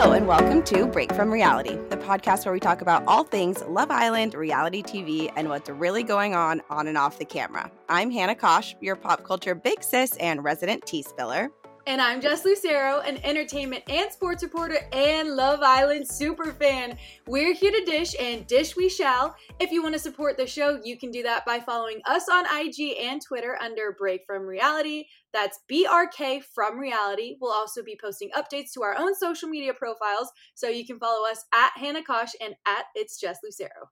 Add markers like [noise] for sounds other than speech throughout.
Hello, and welcome to Break from Reality, the podcast where we talk about all things Love Island, reality TV, and what's really going on on and off the camera. I'm Hannah Kosh, your pop culture big sis and resident tea spiller. And I'm Jess Lucero, an entertainment and sports reporter and Love Island super fan. We're here to dish and dish we shall. If you want to support the show, you can do that by following us on IG and Twitter under Break From Reality. That's BRK From Reality. We'll also be posting updates to our own social media profiles, so you can follow us at Hannah Kosh and at It's Jess Lucero.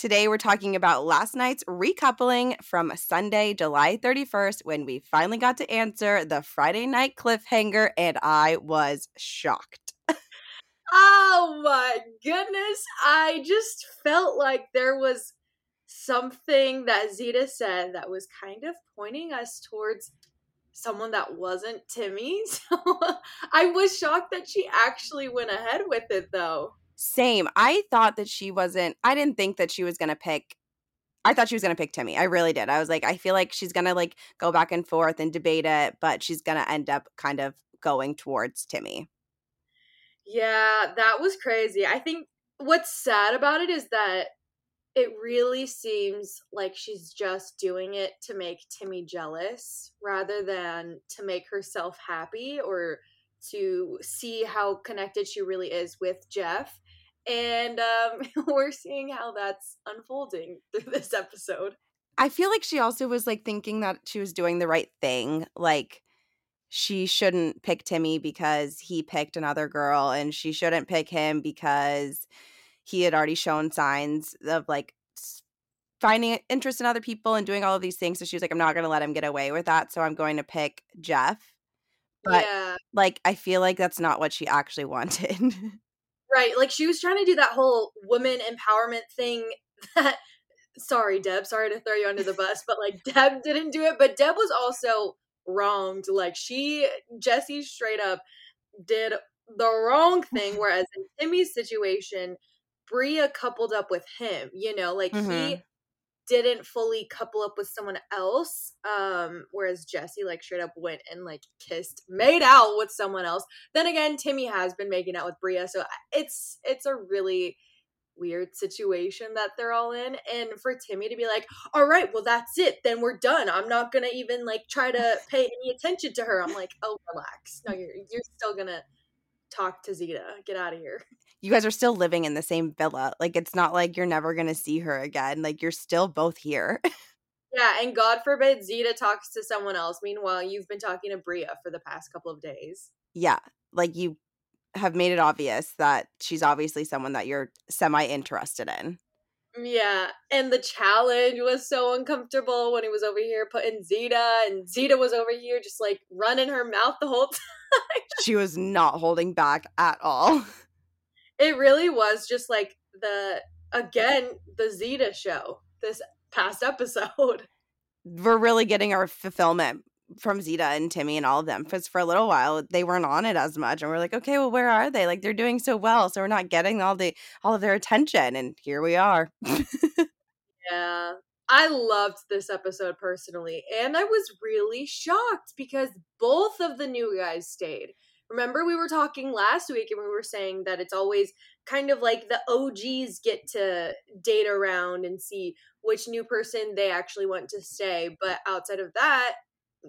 Today, we're talking about last night's recoupling from Sunday, July 31st, when we finally got to answer the Friday night cliffhanger, and I was shocked. [laughs] oh my goodness. I just felt like there was something that Zeta said that was kind of pointing us towards someone that wasn't Timmy. [laughs] So I was shocked that she actually went ahead with it, though. Same. I thought that she wasn't, I didn't think that she was going to pick. I thought she was going to pick Timmy. I really did. I was like, I feel like she's going to like go back and forth and debate it, but she's going to end up kind of going towards Timmy. Yeah, that was crazy. I think what's sad about it is that it really seems like she's just doing it to make Timmy jealous rather than to make herself happy or to see how connected she really is with Jeff and um, [laughs] we're seeing how that's unfolding [laughs] through this episode. I feel like she also was like thinking that she was doing the right thing. Like she shouldn't pick Timmy because he picked another girl, and she shouldn't pick him because he had already shown signs of like finding interest in other people and doing all of these things. So she was like, I'm not going to let him get away with that. So I'm going to pick Jeff. But yeah. like, I feel like that's not what she actually [laughs] wanted. Right. Like she was trying to do that whole woman empowerment thing [laughs] that sorry, Deb, sorry to throw you under the bus, but like Deb didn't do it, but Deb was also wronged. Like she Jesse straight up did the wrong thing, whereas in Timmy's situation, Bria coupled up with him, you know, like mm-hmm. he didn't fully couple up with someone else um whereas jesse like straight up went and like kissed made out with someone else. Then again timmy has been making out with bria so it's it's a really weird situation that they're all in and for timmy to be like all right well that's it then we're done. I'm not gonna even like try to [laughs] pay any attention to her. I'm like oh relax. No you're you're still gonna talk to zeta. Get out of here you guys are still living in the same villa. Like it's not like you're never going to see her again. Like you're still both here. [laughs] yeah, and God forbid Zeta talks to someone else. Meanwhile, you've been talking to Bria for the past couple of days. Yeah, like you have made it obvious that she's obviously someone that you're semi interested in. Yeah, and the challenge was so uncomfortable when he was over here putting Zeta, and Zeta was over here just like running her mouth the whole [laughs] time. she was not holding back at all. [laughs] it really was just like the again the Zeta show this past episode. [laughs] We're really getting our fulfillment from Zeta and Timmy and all of them because for a little while they weren't on it as much and we're like okay well where are they? Like they're doing so well so we're not getting all the all of their attention and here we are. [laughs] Yeah. I loved this episode personally and I was really shocked because both of the new guys stayed Remember, we were talking last week and we were saying that it's always kind of like the OGs get to date around and see which new person they actually want to stay. But outside of that,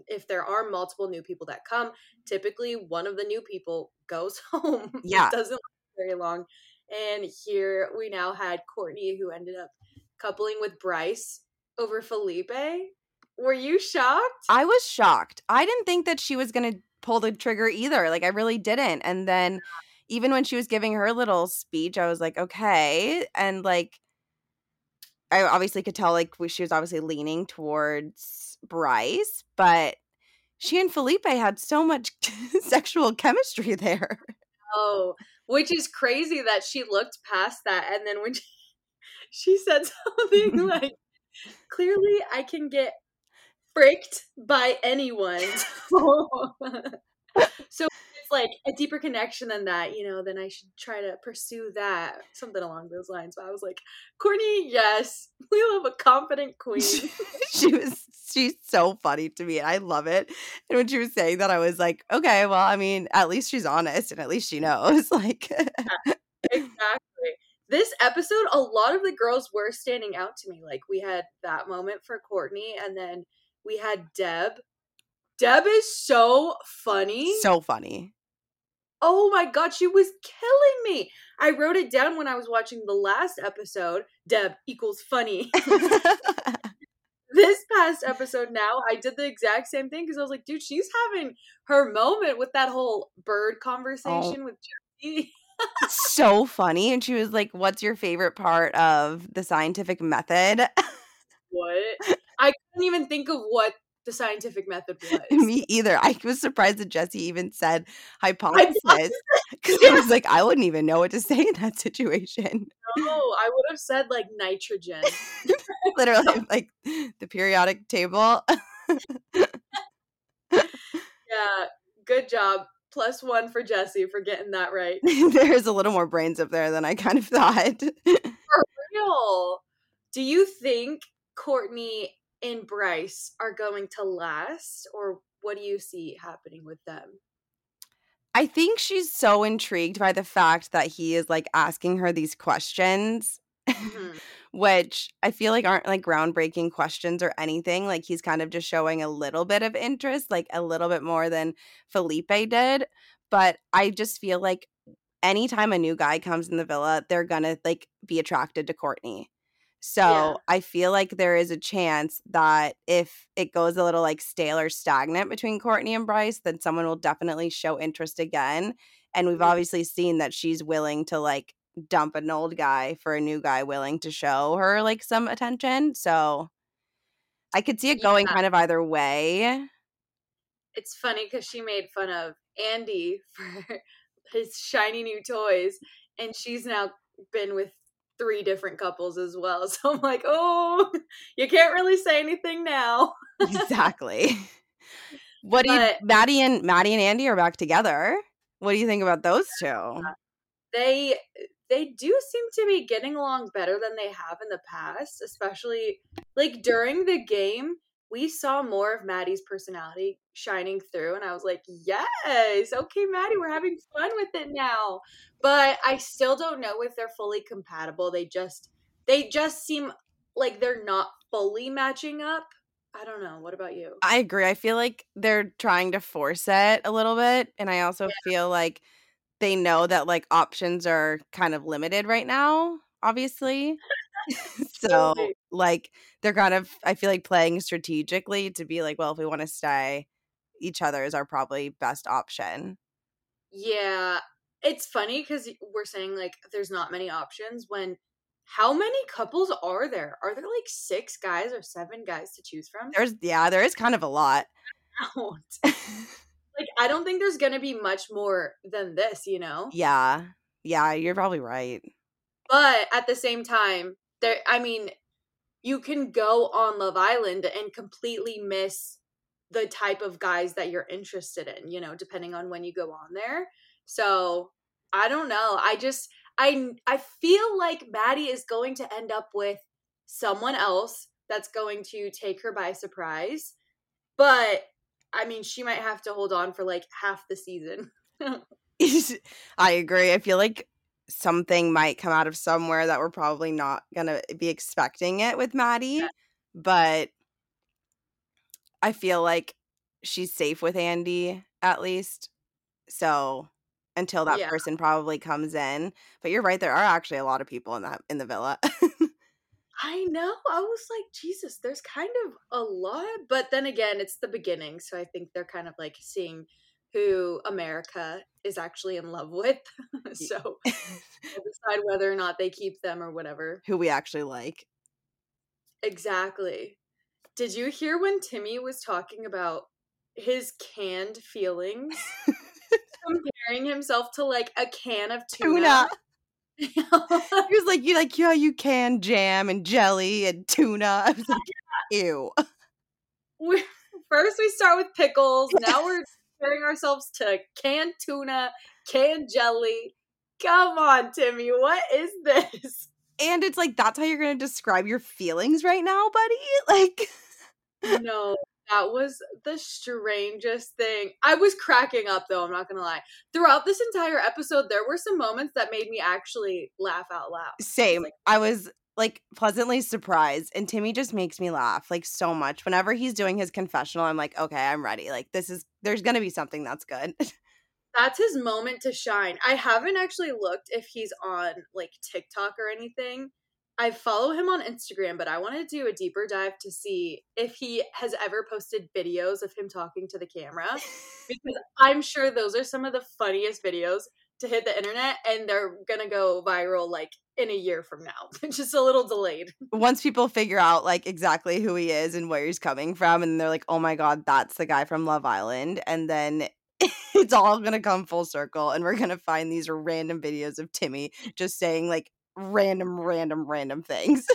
if there are multiple new people that come, typically one of the new people goes [laughs] home. Yeah. it doesn't last very long. And here we now had Courtney, who ended up coupling with Bryce over Felipe. Were you shocked? I was shocked. I didn't think that she was going to pull the trigger either. Like I really didn't. And then even when she was giving her little speech, I was like, okay. And like I obviously could tell like she was obviously leaning towards Bryce, but she and Felipe had so much [laughs] sexual chemistry there. Oh, which is crazy that she looked past that and then when she, [laughs] she said [laughs] something like clearly I can get fricked by anyone. [laughs] so it's like a deeper connection than that, you know, then I should try to pursue that. Something along those lines. But I was like, Courtney, yes, [laughs] we love a confident [laughs] queen. she was she's so funny to me. And I love it. And when she was saying that, I was like, okay, well, I mean, at least she's honest and at least she knows. Like exactly. This episode, a lot of the girls were standing out to me. Like we had that moment for Courtney and then we had Deb. Deb is so funny. So funny. Oh my god, she was killing me. I wrote it down when I was watching the last episode. Deb equals funny. [laughs] [laughs] this past episode now, I did the exact same thing because I was like, dude, she's having her moment with that whole bird oh. conversation oh. with Jesse. so [laughs] funny. And she was like, What's your favorite part of the scientific method? what? I couldn't even think of what the scientific method [laughs] was. Me either. I was surprised that Jesse even said hypothesis because [laughs] I was like, I wouldn't even know what to say in that situation. No, I would have said like nitrogen. [laughs] Literally, like the periodic table. yeah, good job. Plus one for Jesse for getting that right. There's a little more brains up there than I kind of thought. For real. Do you think Courtney and Bryce are going to last, or what do you see happening with them? I think she's so intrigued by the fact that he is like asking her these questions, mm-hmm. [laughs] which I feel like aren't like groundbreaking questions or anything. Like he's kind of just showing a little bit of interest, like a little bit more than Felipe did. But I just feel like anytime a new guy comes in the villa, they're gonna like be attracted to Courtney. So yeah. I feel like there is a chance that if it goes a little like stale or stagnant between Courtney and Bryce, then someone will definitely show interest again. And we've mm-hmm. obviously seen that she's willing to like dump an old guy for a new guy willing to show her like some attention. So I could see it going yeah. kind of either way. It's funny because she made fun of Andy [laughs] for his shiny new toys, and she's now been with three different couples as well. [laughs] So I'm like, oh, you can't really say anything now. [laughs] exactly. What do you Maddie and Maddie and Andy are back together. What do you think about those two? They they do seem to be getting along better than they have in the past, especially like during the game we saw more of Maddie's personality shining through, and I was like, yes, okay, Maddie, we're having fun with it now. But I still don't know if they're fully compatible. They just they just seem like they're not fully matching up. I don't know. What about you? I agree. I feel like they're trying to force it a little bit, and I also yeah. feel like they know that like options are kind of limited right now, obviously. [laughs] [laughs] so like they're kind of I feel like playing strategically to be like, well, if we want to stay, each other is our probably best option. Yeah. It's funny because we're saying like there's not many options when how many couples are there? Are there like six guys or seven guys to choose from? There's yeah, there is kind of a lot. [laughs] like I don't think there's gonna be much more than this, you know? Yeah. Yeah, you're probably right. But at the same time, there I mean, you can go on Love Island and completely miss the type of guys that you're interested in, you know, depending on when you go on there. So, I don't know. I just I I feel like Maddie is going to end up with someone else that's going to take her by surprise. But I mean, she might have to hold on for like half the season. [laughs] [laughs] I agree. I feel like something might come out of somewhere that we're probably not going to be expecting it with Maddie. But I feel like she's safe with Andy at least. So until that yeah. person probably comes in. But you're right, there are actually a lot of people in that in the villa. I know. I was like, Jesus, there's kind of a lot. But then again, it's the beginning. So I think they're kind of like seeing who America is actually in love with. [laughs] so [laughs] decide whether or not they keep them or whatever. Who we actually like. Exactly. Did you hear when Timmy was talking about his canned feelings? [laughs] comparing himself to like a can of tuna. tuna. he was like, "You like yeah, you can jam and jelly and tuna." I was like, "Ew." We're, first, we start with pickles. Now we're comparing ourselves to canned tuna, canned jelly. Come on, Timmy, what is this? And it's like that's how you're going to describe your feelings right now, buddy? [laughs] Like no, that was the strangest thing. I was cracking up though, I'm not gonna lie. Throughout this entire episode, there were some moments that made me actually laugh out loud. Same. Like, I was like pleasantly surprised and Timmy just makes me laugh like so much. Whenever he's doing his confessional, I'm like, okay, I'm ready. Like this is there's gonna be something that's good. [laughs] that's his moment to shine. I haven't actually looked if he's on like TikTok or anything. I follow him on Instagram, but I want to do a deeper dive to see if he has ever posted videos of him talking to the camera [laughs] because I'm sure those are some of the funniest videos to hit the internet and they're gonna go viral like in a year from now. [laughs] Just a little delayed. Once people figure out like exactly who he is and where he's coming from and they're like oh my god that's the guy from love island and then [laughs] it's all gonna come full circle and we're gonna find these random videos of timmy just saying like random random random things.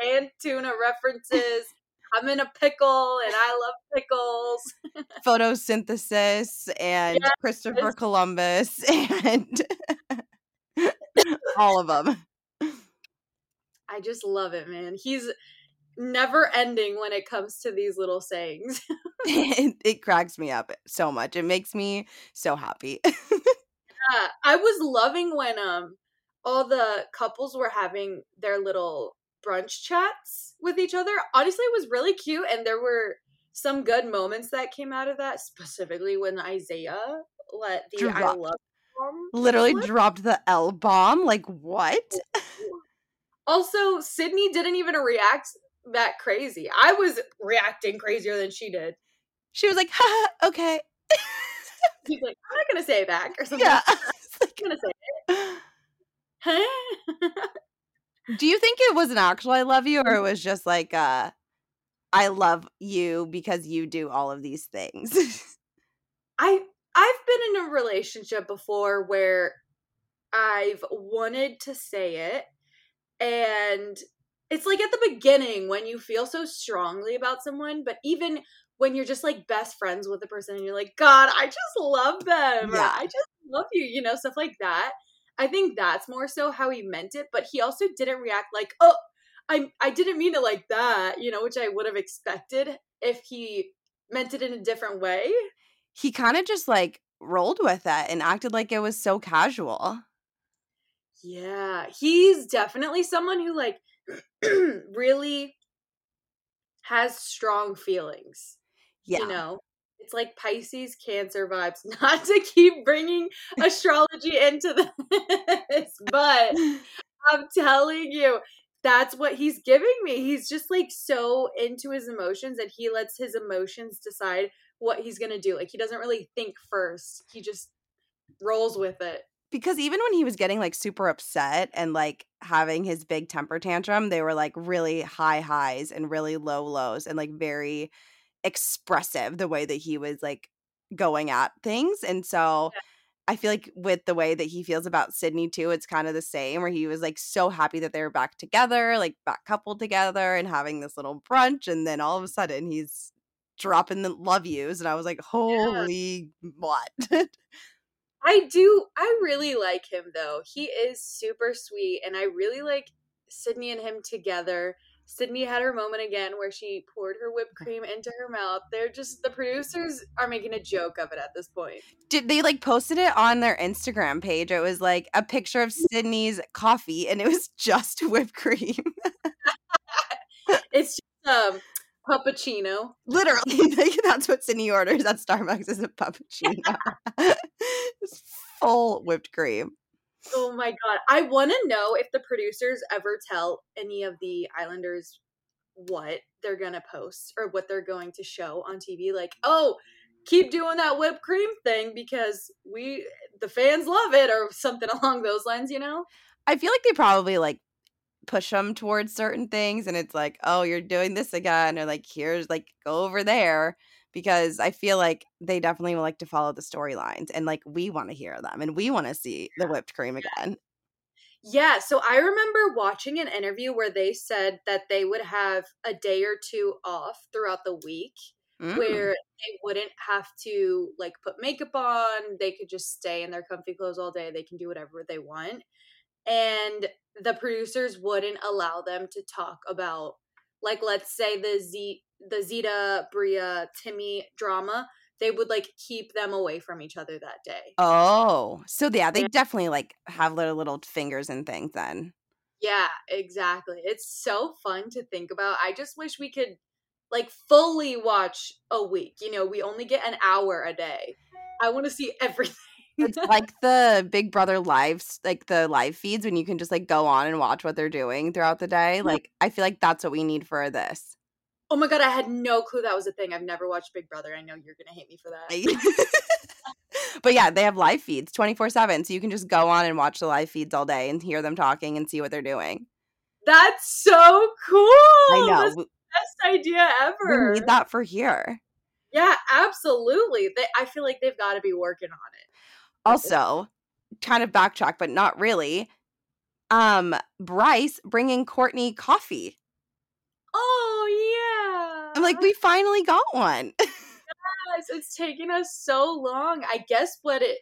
Canned tuna references I'm in a pickle and I love pickles. Photosynthesis and yes. Christopher [laughs] Columbus [laughs] and all of them. I just love it, man. He's never ending when it comes to these little sayings. it, [laughs] it, cracks me up so much. It makes me so happy. yeah, I was loving when um all the couples were having their little brunch chats with each other. Honestly, it was really cute, and there were some good moments that came out of that. Specifically, when Isaiah let the. "I love" bomb literally dropped the L bomb. Like what? Oh, oh. also, Sydney didn't even react that crazy. I was reacting crazier than she did. She was like, "Ha, okay." [laughs] He's like, "I'm not gonna say it back" or something. Yeah, [laughs] I'm gonna say it. [laughs] Do you think it was an actual I love you or it was just like uh I love you because you do all of these things? [laughs] I I've been in a relationship before where I've wanted to say it and it's like at the beginning when you feel so strongly about someone, but even when you're just like best friends with the person and you're like, God, I just love them. Yeah. I just love you, you know, stuff like that. I think that's more so how he meant it, but he also didn't react like, "Oh, I I didn't mean it like that," you know, which I would have expected if he meant it in a different way. He kind of just like rolled with it and acted like it was so casual. Yeah, he's definitely someone who like [clears throat] really has strong feelings. Yeah. You know, it's like Pisces Cancer vibes. [laughs] Not to keep bringing astrology into this, [laughs] but I'm telling you, that's what he's giving me. He's just like so into his emotions and he lets his emotions decide what he's going to do. Like he doesn't really think first. He just rolls with it. Because even when he was getting like super upset and like having his big temper tantrum, they were like really high highs and really low lows and like very expressive the way that he was like going at things. And so yeah. I feel like with the way that he feels about Sydney too, it's kind of the same where he was like so happy that they were back together, like back coupled together and having this little brunch. And then all of a sudden he's dropping the love yous. And I was like, holy yeah. what? [laughs] I do. I really like him though. He is super sweet. And I really like Sydney and him together. Sydney had her moment again where she poured her whipped cream into her mouth. They're just the producers are making a joke of it at this point. Did they like posted it on their Instagram page? It was like a picture of Sydney's coffee and it was just [laughs] whipped cream. [laughs] it's just um puppuccino. Literally, [laughs] that's what Sydney orders at Starbucks is a puppuccino. full whipped cream. Oh my god. I want to know if the producers ever tell any of the Islanders what they're going to post or what they're going to show on TV like, "Oh, keep doing that whipped cream thing because we the fans love it" or something [laughs] along those lines, you know? I feel like they probably like push them towards certain things and it's like, "Oh, you're doing this again," or like, "Here's like go over there." Because I feel like they definitely like to follow the storylines and like we want to hear them and we want to see the whipped cream again. Yeah, so I remember watching an interview where they said that they would have a day or two off throughout the week mm. where they wouldn't have to like put makeup on. They could just stay in their comfy clothes all day. They can do whatever they want. And the producers wouldn't allow them to talk about like let's say the Z the Zeta Bria Timmy drama they would like keep them away from each other that day. Oh, so yeah, they definitely like have their little fingers and things then. Yeah, exactly. It's so fun to think about. I just wish we could like fully watch a week. You know, we only get an hour a day. I want to see [laughs] everything. it's like the Big Brother lives, like the live feeds when you can just like go on and watch what they're doing throughout the day. Like I feel like that's what we need for this. Oh my god, I had no clue that was a thing. I've never watched Big Brother. I know you're gonna hate me for that. [laughs] but yeah, they have live feeds 24 7. So you can just go on and watch the live feeds all day and hear them talking and see what they're doing. That's so cool. I know. That's the best idea ever. We need that for here. Yeah, absolutely. They, I feel like they've got to be working on it. Also, kind of backtrack, but not really. Um, Bryce bringing Courtney coffee. Like, we finally got one. [laughs] yes, it's taken us so long. I guess what it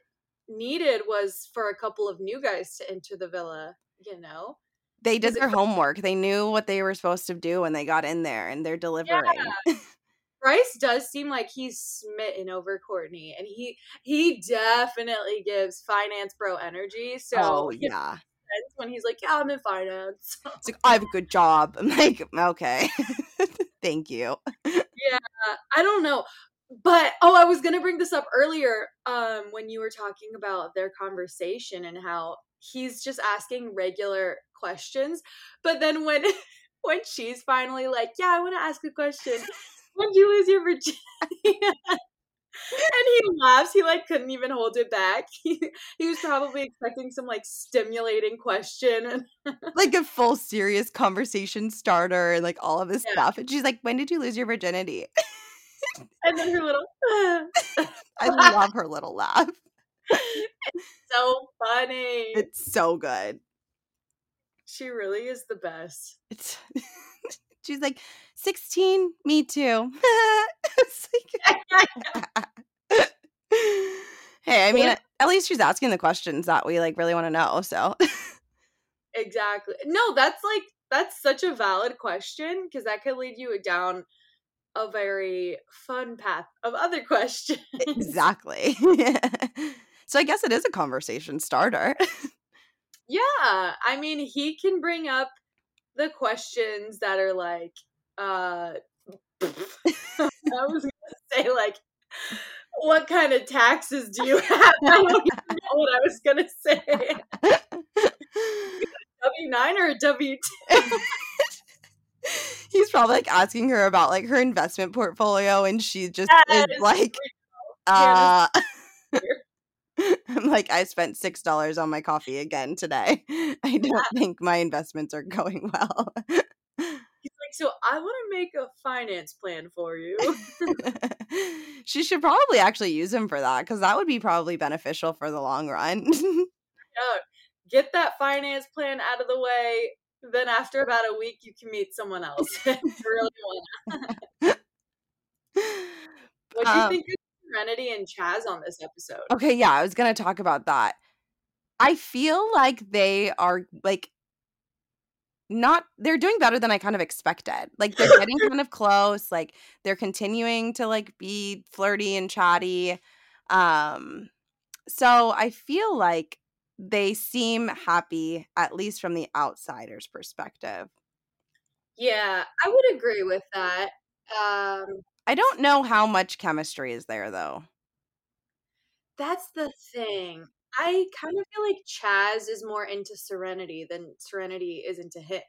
needed was for a couple of new guys to enter the villa, you know? They did their homework. They knew what they were supposed to do when they got in there and they're delivering. Yeah. [laughs] Bryce does seem like he's smitten over Courtney and he he definitely gives finance bro energy. So oh, [laughs] yeah. When he's like, Yeah, I'm in finance. It's like, I have a good job. I'm like, okay. Thank you. Yeah. I don't know. But oh, I was gonna bring this up earlier, um, when you were talking about their conversation and how he's just asking regular questions. But then when [laughs] when she's finally like, Yeah, I wanna ask a question. [laughs] when did you lose your virginity? [laughs] and he laughs. He like couldn't even hold it back. [laughs] He, he was probably expecting some like stimulating question and [laughs] like a full serious conversation starter and like all of this yeah. stuff. And she's like, "When did you lose your virginity?" and then her little. [laughs] I love her little laugh. It's so funny. It's so good. She really is the best. It's she's like 16 me too. [laughs] [laughs] Hey i mean at least she's asking the questions that we like really want to know so. Exactly. No that's like that's such a valid question because that could lead you down a very fun path of other [laughs] questions. Exactly. So i guess it is a conversation starter. Yeah i mean he can bring up the questions that are like uh [laughs] I was gonna say like what kind of taxes do you have? [laughs] I don't even know what I was gonna say. [laughs] W nine or a W two? He's probably like asking her about like her investment portfolio, and she just that is, is like, uh, I'm [laughs] like, I spent six dollars on my coffee again today. [laughs] I don't yeah. think my investments are going well He's like, so I want to make a finance plan for you. [laughs] she should probably actually use him for that because that would be probably beneficial for the long run. yeah, get that finance plan out of the way. Then after about a week, you can meet someone else. really want. what do you um, think Serenity and Chaz on this episode? Okay, yeah, I was gonna talk about that. I feel like they are like not they're doing better than I kind of expected. Like they're getting [laughs] kind of close, like they're continuing to like be flirty and chatty. Um so I feel like they seem happy at least from the outsider's perspective. Yeah, I would agree with that. Um I don't know how much chemistry is there though. That's the thing. I kind of feel like Chaz is more into Serenity than Serenity is into him.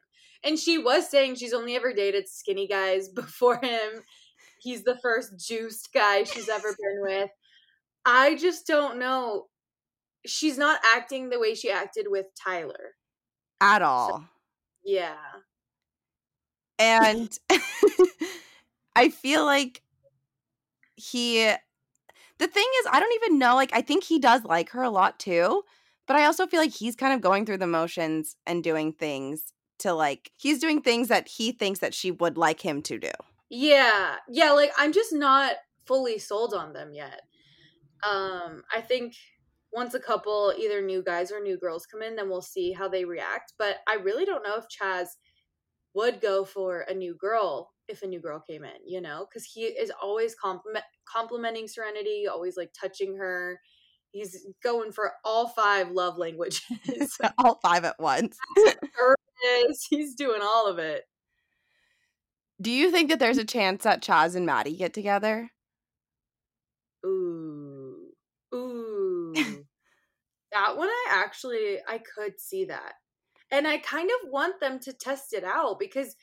And she was saying she's only ever dated skinny guys [laughs] before him. He's the first juiced guy she's ever [laughs] been with. I just don't know. She's not acting the way she acted with Tyler at all. So, yeah. And [laughs] I feel like he the thing is, I don't even know. Like, I think he does like her a lot too. But I also feel like he's kind of going through the motions and doing things to like, he's doing things that he thinks that she would like him to do. Yeah. Yeah, like I'm just not fully sold on them yet. Um I think once a couple either new guys or new girls come in then we'll see how they react, but I really don't know if Chaz would go for a new girl if a new girl came in, you know, cuz he is always compliment complimenting Serenity, always like touching her. He's going for all five love languages. [laughs] all five at once. [laughs] He's doing all of it. Do you think that there's a chance that Chaz and Maddie get together? Ooh. [laughs] Ooh. that one I actually I could see that. And I kind of want them to test it out because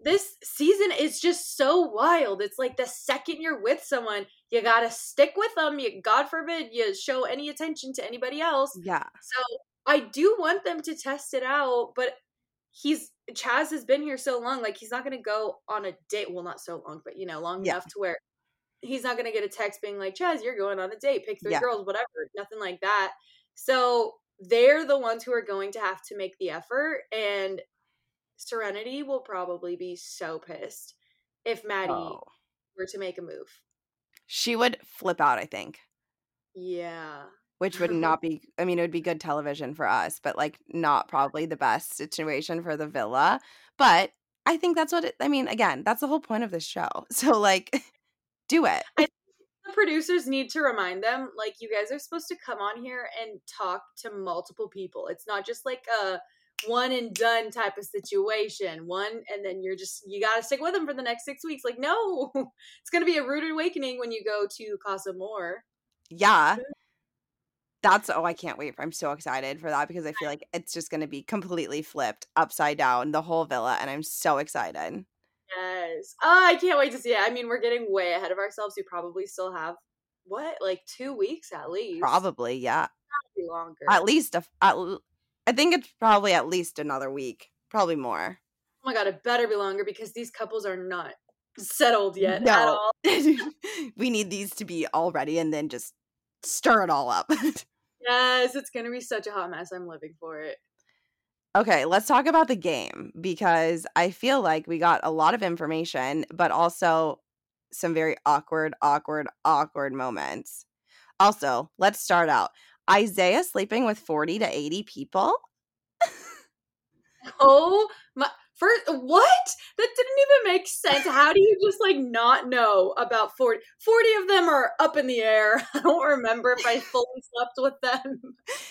this season is just so wild. It's like the second you're with someone, you gotta stick with them. You, God forbid, you show any attention to anybody else. Yeah. So I do want them to test it out, but he's Chaz has been here so long, like he's not gonna go on a date. Well, not so long, but you know, long yeah. enough to where he's not gonna get a text being like, Chaz, you're going on a date, pick three yeah. girls, whatever. Nothing like that. So they're the ones who are going to have to make the effort and Serenity will probably be so pissed if Maddie oh. were to make a move. She would flip out, I think. Yeah. Which would not be, I mean, it would be good television for us, but like not probably the best situation for the villa. But I think that's what it, I mean, again, that's the whole point of this show. [laughs] So, like, do it. I the producers need to remind them, like, you guys are supposed to come on here and talk to multiple people. It's not just like a, one and done type of situation. One, and then you're just, you got to stick with them for the next six weeks. Like, no, [laughs] it's going to be a rude awakening when you go to Casa Amor. Yeah. That's, oh, I can't wait. I'm so excited for that because I feel like it's just going to be completely flipped upside down, the whole villa. And I'm so excited. Yes. Oh, I can't wait to see it. I mean, we're getting way ahead of ourselves. We probably still have, what, like two weeks at least? Probably, yeah. longer. At least a, at, I think it's probably at least another week, probably more. Oh my god, it better be longer because these couples are not settled yet no. at all. [laughs] we need these to be all ready and then just stir it all up. [laughs] yes, it's going to be such a hot mess. I'm living for it. Okay, let's talk about the game because I feel like we got a lot of information, but also some very awkward, awkward, awkward moments. Also, let's start out. Isaiah sleeping with 40 to 80 people? oh my first what? That didn't even make sense. How do you just like not know about 40? 40 of them are up in the air. [laughs] I don't remember if I [laughs] fully slept with them.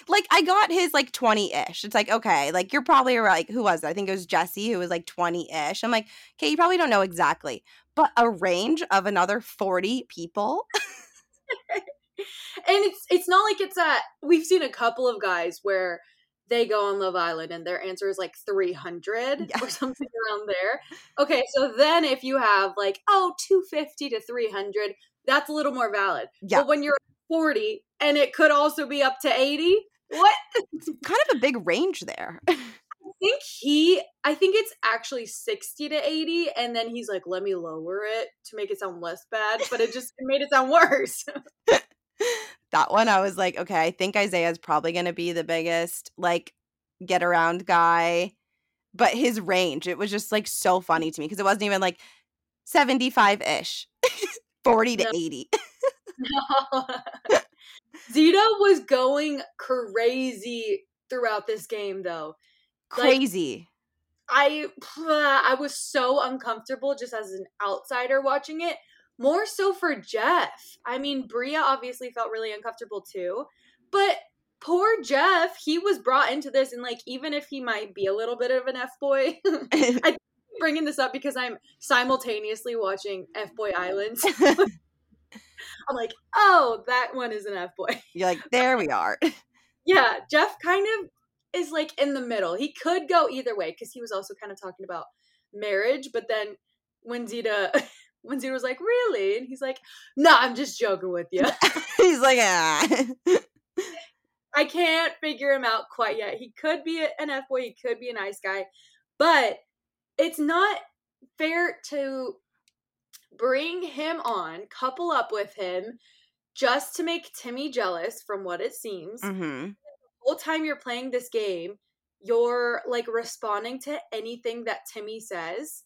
Like I got his like 20-ish. It's like, okay, like you're probably like who was it? I think it was Jesse who was like 20-ish. I'm like, okay, you probably don't know exactly. But a range of another 40 people? [laughs] and it's it's not like it's a we've seen a couple of guys where they go on Love Island and their answer is like 300 yeah. or [laughs] something around there. Okay, so then if you have like, oh, 250 to 300, that's a little more valid. Yeah. But when you're 40 and it could also be up to 80, what? [laughs] It's kind of a big range there. [laughs] I think he, I think it's actually 60 to 80. And then he's like, let me lower it to make it sound less bad. But it just it made it sound worse that one I was like, okay, I think Isaiah is probably going to be the biggest like get around guy. But his range, it was just like so mm. funny to me because it wasn't even like 75 ish, [laughs] 40 to no. 80. [laughs] no. Zeta was going crazy throughout this game though. Crazy. Like, I [sighs] I was so uncomfortable just as an outsider watching it more so for Jeff. I mean, Bria obviously felt really uncomfortable too, but poor Jeff, he was brought into this, and like, even if he might be a little bit of an F boy, [laughs] I'm bringing this up because I'm simultaneously watching F Boy Islands. [laughs] [laughs] I'm like, oh, that one is an F boy. You're like, there we are. yeah, Jeff kind of is like in the middle. He could go either way because he was also kind of talking about marriage, but then when Zeta when Zeta was like, "Really?" and he's like, "No, nah, I'm just joking with you." [laughs] he's like, "Ah." [laughs] I can't figure him out quite yet. He could be an F boy. He could be a nice guy, but it's not fair to bring him on, couple up with him, just to make Timmy jealous. From what it seems, mm-hmm. the whole time you're playing this game, you're like responding to anything that Timmy says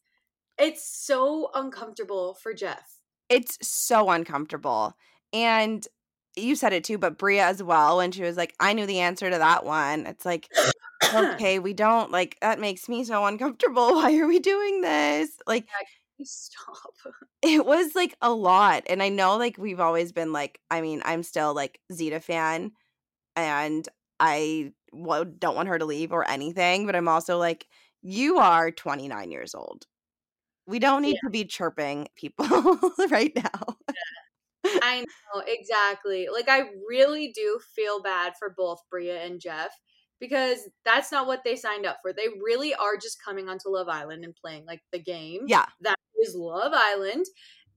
it's so uncomfortable for Jeff. It's so uncomfortable. And you said it too, but Bria as well, when she was like, I knew the answer to that one. It's like, [clears throat] okay, we don't like that makes me so uncomfortable. [laughs] Why are we doing this? Like, Stop. [laughs] it was like a lot. And I know like we've always been like, I mean, I'm still like Zeta fan and I don't want her to leave or anything, but I'm also like, you are 29 years old. We don't need Yeah. to be chirping people [laughs] right now. I know, exactly. Like I really do feel bad for both Bria and Jeff because that's not what they signed up for. They really are just coming onto Love Island and playing like the game. Yeah. That is Love Island.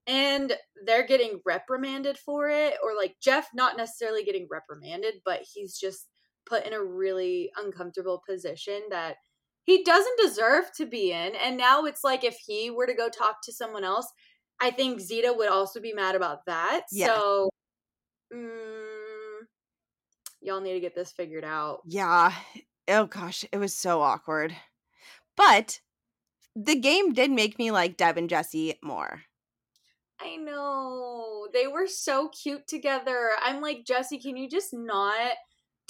And they're getting reprimanded for it, or like Jeff not necessarily getting reprimanded, but he's just put in a really uncomfortable position that he doesn't deserve to be in. And now it's like if he were to go talk to someone else, I think Zeta would also be mad about that. Yeah. So, mm, y'all need to get this figured out. Yeah. Oh gosh, it was so awkward. But the game did make me like Deb and Jesse more. I know. They were so cute together. I'm like, Jesse, can you just not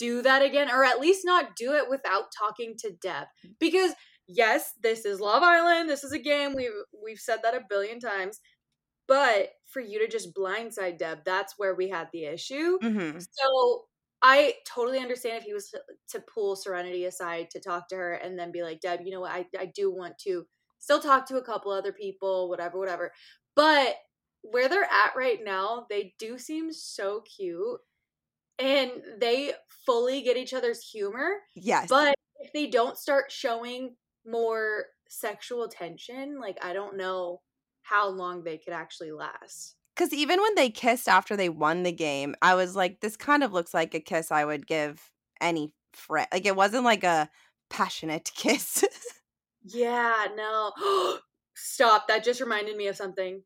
do that again? Or at least not do it without talking to Deb? Because yes, this is Love Island. This is a game. We've we've said that a billion times. But for you to just blindside Deb, that's where we had the issue. hmm So I totally understand if he was to, to pull Serenity aside to talk to her and then be like, Deb, you know what? I, I do want to still talk to a couple other people, whatever, whatever. But where they're at right now, they do seem so cute and they fully get each other's humor. Yes. But if they don't start showing more sexual tension, like I don't know how long they could actually last. Because even when they kissed after they won the game, I was like, this kind of looks like a kiss I would give any friend. Like it wasn't like a passionate [laughs] kiss. Yeah, no. [gasps] Stop. That just reminded me of something.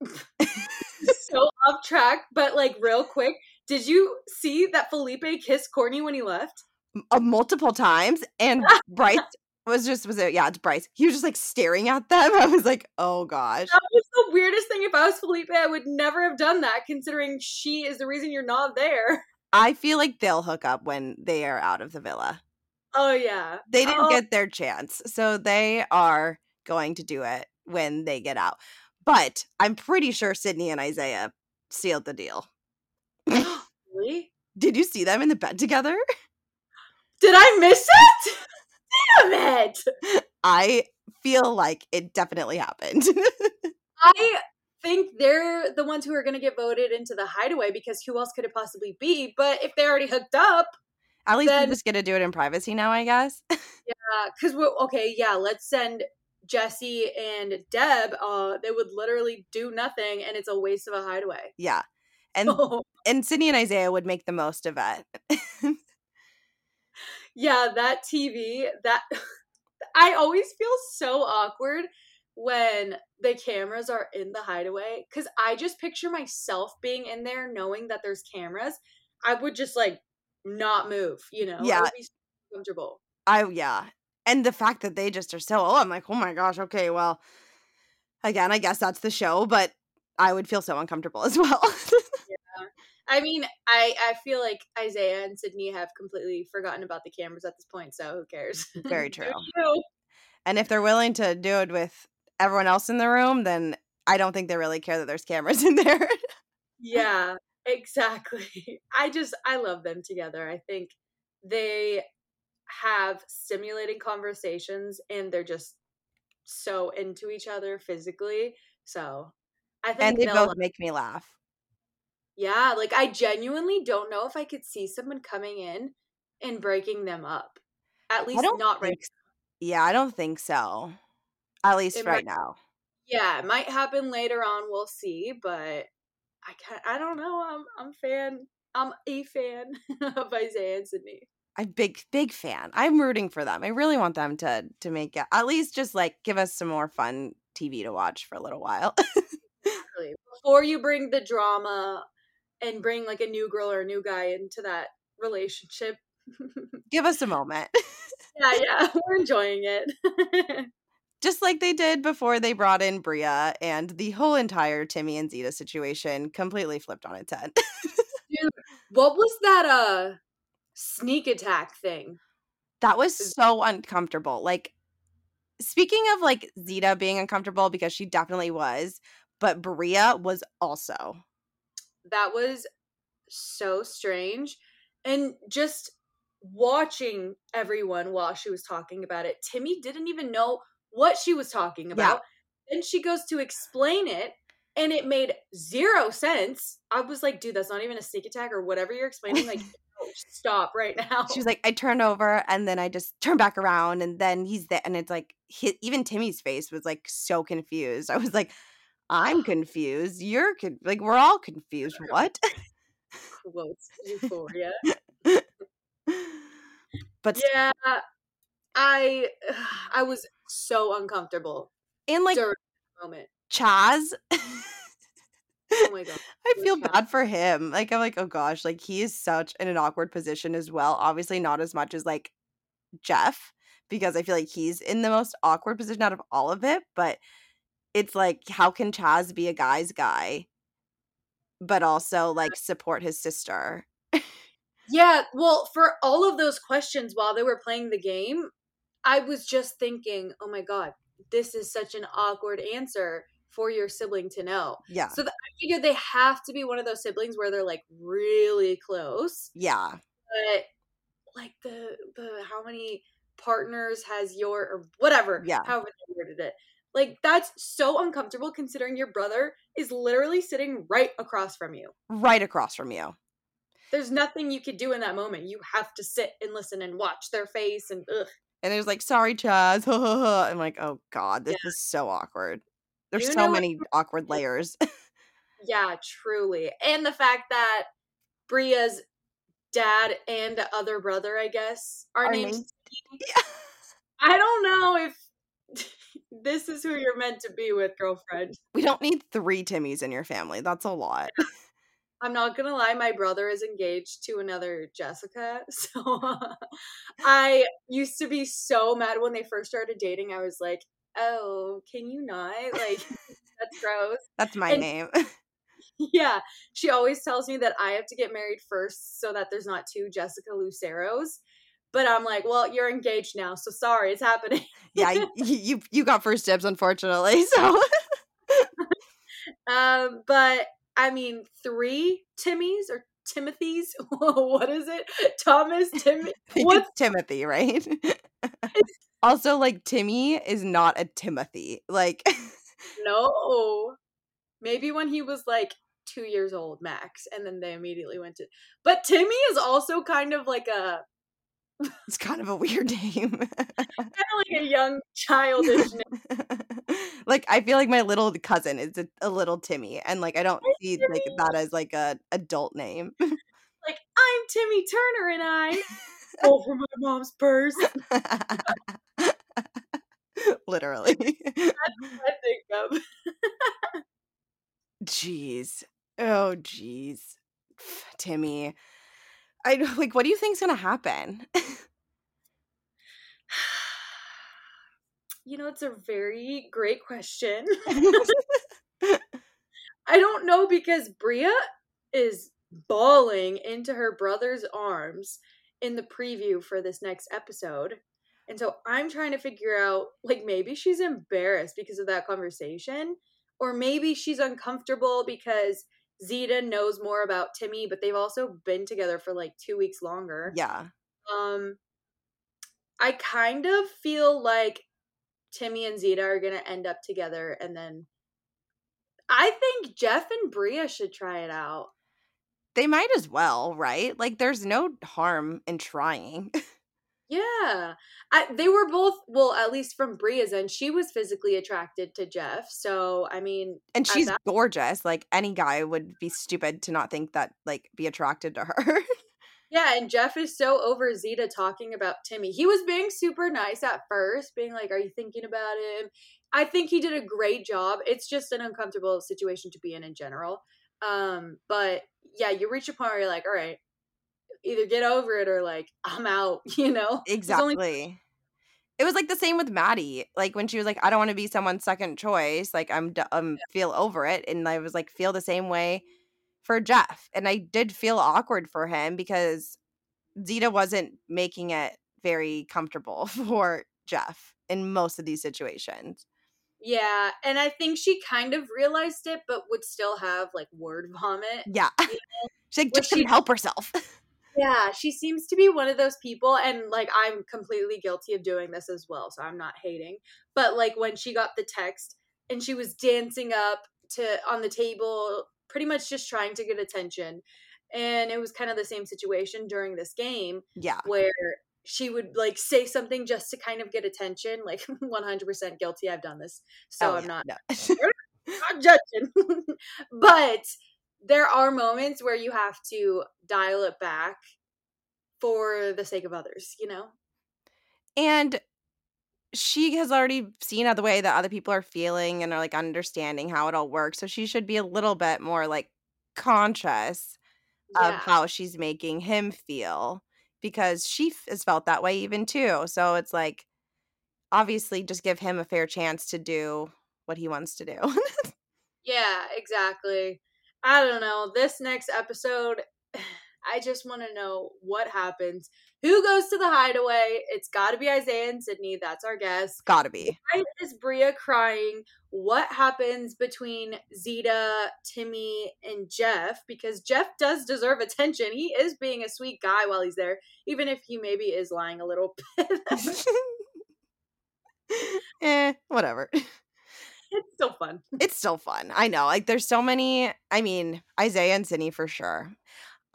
[laughs] [laughs] so off track, but like real quick. Did you see that Felipe kissed Courtney when he left? uh, multiple times. And [laughs] Bryce was just, was it? Yeah, it's Bryce. He was just like staring at them. [laughs] I was like, oh gosh. That was the weirdest thing. If I was Felipe, I would never have done that, considering she is the reason you're not there. [laughs] I feel like they'll hook up when they are out of the villa. Oh yeah, They didn't Oh, get their chance. So they are going to do it when they get out. But I'm pretty sure Sydney and Isaiah sealed the deal. [gasps] really? Did you see them in the bed together? Did I miss it? Damn it! I feel like it definitely happened. [laughs] I think they're the ones who are going to get voted into the hideaway because who else could it possibly be? But if they already hooked up, At least Then- we're just gonna do it in privacy now, I guess. [laughs] Yeah, because we're okay. Yeah, let's send Jesse and Deb. Uh, they would literally do nothing, and it's a waste of a hideaway. yeah. [laughs] And oh. and Sydney and Isaiah would make the most of it. [laughs] yeah, that TV. That [laughs] I always feel so awkward when the cameras are in the hideaway because I just picture myself being in there, knowing that there's cameras. I would just like not move. You know? I Yeah. would be so comfortable. I yeah. And the fact that they just are so oh, I'm like, oh my gosh, okay, well, again, I guess that's the show, but I would feel so uncomfortable as well. I mean, I I feel like Isaiah and Sydney have completely forgotten about the cameras at this point, so who cares? [laughs] Very true. and if they're willing to do it with everyone else in the room, then I don't think they really care that there's cameras [laughs] in there. Yeah, exactly. [laughs] I just I love them together. I think they have stimulating conversations and they're just so into each other physically. So I think and they both make me laugh. Yeah, like I genuinely don't know if I could see someone coming in and breaking them up. At least don't right think s- Yeah, I don't think so. At least It right might- now. Yeah, it might happen later on. We'll see, but I can't. I don't know. I'm I'm fan. I'm a fan [laughs] of Isaiah and Sydney. I'm big big fan. I'm rooting for them. I really want them to to make it at least just like give us some more fun TV to watch for a little while. [laughs] Before you bring the drama and bring like a new girl or a new guy into that relationship. [laughs] give us a moment. yeah, [laughs] yeah, [laughs] we're enjoying it. just like they did before they brought in Bria, and the whole entire Timmy and Zeta situation completely flipped on its head. Dude, what was that uh sneak attack thing? that was so uncomfortable. Like, speaking of like Zeta being uncomfortable because she definitely was, but Bria was also. That was so strange. And just watching everyone while she was talking about it, Timmy didn't even know what she was talking about. Then she goes to explain it, and it made zero sense. I was like, dude, that's not even a sneak attack or whatever you're explaining. Like, [laughs] no, stop right now. She was like, I turned over and then I just turned back around and then he's there. And it's like, he, even Timmy's face was like so confused. I was like, I'm confused. You're con- like, we're all confused. What? quotes euphoria. [laughs] but Yeah, I [sighs] I was so uncomfortable in like moment. Chaz, Oh my god. [laughs] I feel bad for him. Like, I'm like, oh gosh, like he is such in an awkward position as well. Obviously, not as much as like Jeff, because I feel like he's in the most awkward position out of all of it. But it's like, how can Chaz be a guy's guy, but also like support his sister? Yeah, well, for all of those questions while they were playing the game, I was just thinking, oh my god, this is such an awkward answer for your sibling to know. Yeah. So I figured they have to be one of those siblings where they're like really close. Yeah. But like the the how many partners has your or whatever, Yeah. however they worded it. Like that's so uncomfortable considering your brother is literally sitting right across from you. Right across from you. There's nothing you could do in that moment. You have to sit and listen and watch their face and ugh. And there's like, sorry, Chaz. [laughs] I'm like, oh God, this is so awkward. There's You so know many awkward layers. [laughs] Yeah, truly. And the fact that Bria's dad and other brother, I guess, are, Are named named- Steve. [laughs] I don't know if this is who you're meant to be with, girlfriend. we don't need three Timmys in your family. That's a lot. [laughs] I'm not gonna lie, my brother is engaged to another Jessica. [laughs] So I used to be so mad when they first started dating. I was like, oh, can you not? [laughs] Like, that's gross. That's my And- name. Yeah. She always tells me that I have to get married first so that there's not two Jessica Luceros. But I'm like, well, you're engaged now, so sorry, it's happening. yeah, [laughs] you you got first dibs, unfortunately. [laughs] So [laughs] Um, but I mean, three Timmys or Timothys? what is it? Thomas Tim What's- it's Timothy, right? also, like Timmy is not a Timothy. Like No. Maybe when he was like two years old, max, and then they immediately went to. But Timmy is also kind of like a it's kind of a weird [laughs] name. kind of like a young childish name. [laughs] like I feel like my little cousin is a, a little Timmy, and like I don't Hi, see like that as like a adult name. Like I'm Timmy Turner, and I [laughs] over my mom's purse. Literally. That's what I think of. Jeez. Oh, jeez. Timmy. I like. What do you think's gonna happen? You know, it's a very great question. [laughs] I don't know because Bria is bawling into her brother's arms in the preview for this next episode. And so I'm trying to figure out like maybe she's embarrassed because of that conversation or maybe she's uncomfortable because Zeta knows more about Timmy but they've also been together for like 2 weeks longer. yeah. Um I kind of feel like Timmy and Zeta are going to end up together and then I think Jeff and Bria should try it out. They might as well, right? Like, there's no harm in trying. [laughs] Yeah. I, they were both, well, at least from Bria's end, she was physically attracted to Jeff. So, I mean, And she's that- gorgeous. Like, any guy would be stupid to not think that, like, be attracted to her. [laughs] yeah, and Jeff is so over Zeta talking about Timmy. He was being super nice at first, being like, Are you thinking about him? I think he did a great job. It's just an uncomfortable situation to be in in general. Um, but yeah, you reach a point where you're like, All right, either get over it or like, I'm out, [laughs] you know? There's only exactly. It was like the same with Maddie. Like when she was like, "I don't want to be someone's second choice." Like I'm, d- um, feel over it, and I was like, feel the same way for Jeff, and I did feel awkward for him because Zeta wasn't making it very comfortable [laughs] for Jeff in most of these situations. Yeah, and I think she kind of realized it, but would still have like word vomit. Yeah, you know? [laughs] she like, just couldn't help herself. Yeah, she seems to be one of those people, and like I'm completely guilty of doing this as well, so I'm not hating. But like when she got the text and she was dancing up to on the table, pretty much just trying to get attention, and it was kind of the same situation during this game yeah, where she would like say something just to kind of get attention. Like [laughs] 100% guilty. I've done this, so Oh, I'm yeah, not no. [laughs] not judging. [laughs] but there are moments where you have to dial it back for the sake of others, you know? and she has already seen the way that other people are feeling and are like understanding how it all works. So she should be a little bit more like conscious of how she's making him feel because she f- has felt that way even too. So it's like obviously just give him a fair chance to do what he wants to do. [laughs] Yeah, exactly. I don't know. This next episode, [sighs] I just want to know what happens. Who goes to the hideaway? It's got to be Isaiah and Sydney. That's our guess. Gotta be. Why is Bria crying? What happens between Zeta, Timmy, and Jeff? Because Jeff does deserve attention. He is being a sweet guy while he's there, even if he maybe is lying a little [laughs] bit. [laughs] eh, whatever. [laughs] it's still fun. [laughs] It's still fun. I know. Like there's so many I mean, Isaiah and Sydney for sure.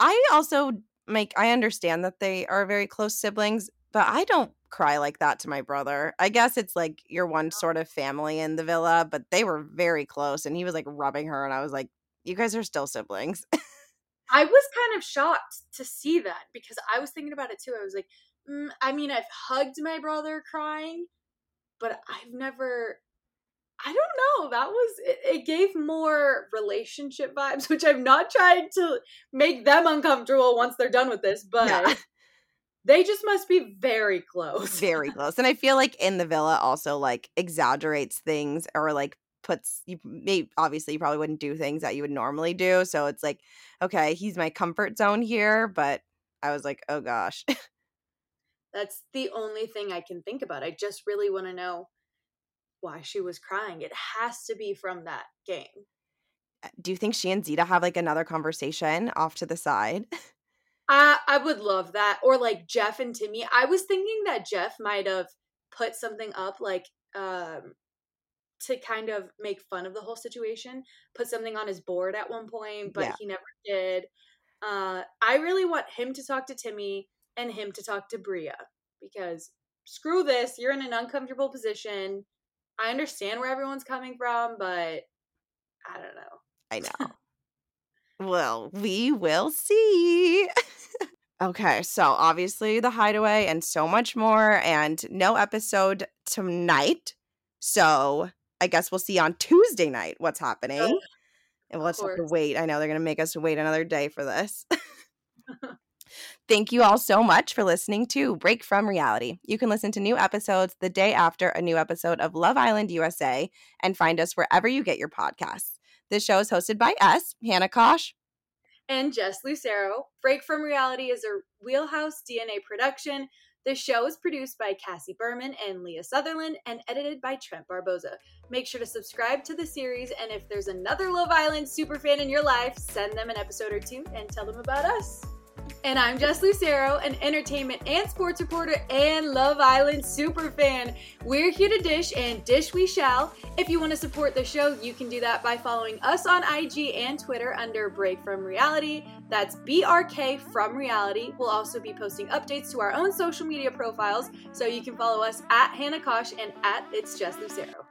I also like I understand that they are very close siblings, but I don't cry like that to my brother. I guess it's like you're one sort of family in the villa, but they were very close and he was like rubbing her and I was like, You guys are still siblings. I was kind of shocked to see that because I was thinking about it too. I was like, mm, I mean, I've hugged my brother crying, but I've never. I don't know. That was it, it gave more relationship vibes, [laughs] which I'm not trying to make them uncomfortable once they're done with this, but Yeah. they just must be very close. very [laughs] close. And I feel like in the villa also like exaggerates things or like puts you may obviously you probably wouldn't do things that you would normally do. So it's like, okay, he's my comfort zone here, but I was like, oh gosh. [laughs] That's the only thing I can think about. I just really want to know why she was crying. It has to be from that game. do you think she and Zeta have like another conversation off to the side? [laughs] I I would love that. Or like Jeff and Timmy. I was thinking that Jeff might have put something up like um to kind of make fun of the whole situation, put something on his board at one point, but Yeah. he never did. Uh I really want him to talk to Timmy and him to talk to Bria because screw this, you're in an uncomfortable position. I understand where everyone's coming from, but I don't know. I know. [laughs] well, we will see. [laughs] okay, so obviously the hideaway and so much more, and no episode tonight. So I guess we'll see on Tuesday night what's happening. And we'll have to wait. I know they're going to make us wait another day for this. [laughs] Thank you all so much for listening to Break from Reality. You can listen to new episodes the day after a new episode of Love Island USA and find us wherever you get your podcasts. This show is hosted by us, Hannah Kosh. and Jess Lucero. Break from Reality is a Wheelhouse DNA production. The show is produced by Cassie Berman and Leah Sutherland and edited by Trent Barboza. Make sure to subscribe to the series, and if there's another Love Island superfan in your life, send them an episode or two and tell them about us. And I'm Jess Lucero, an entertainment and sports reporter and Love Island super fan. We're here to dish and dish we shall. If you want to support the show, you can do that by following us on IG and Twitter under Break From Reality. That's BRK From Reality. We'll also be posting updates to our own social media profiles, so you can follow us at Hannah Kosh and at It's Jess Lucero.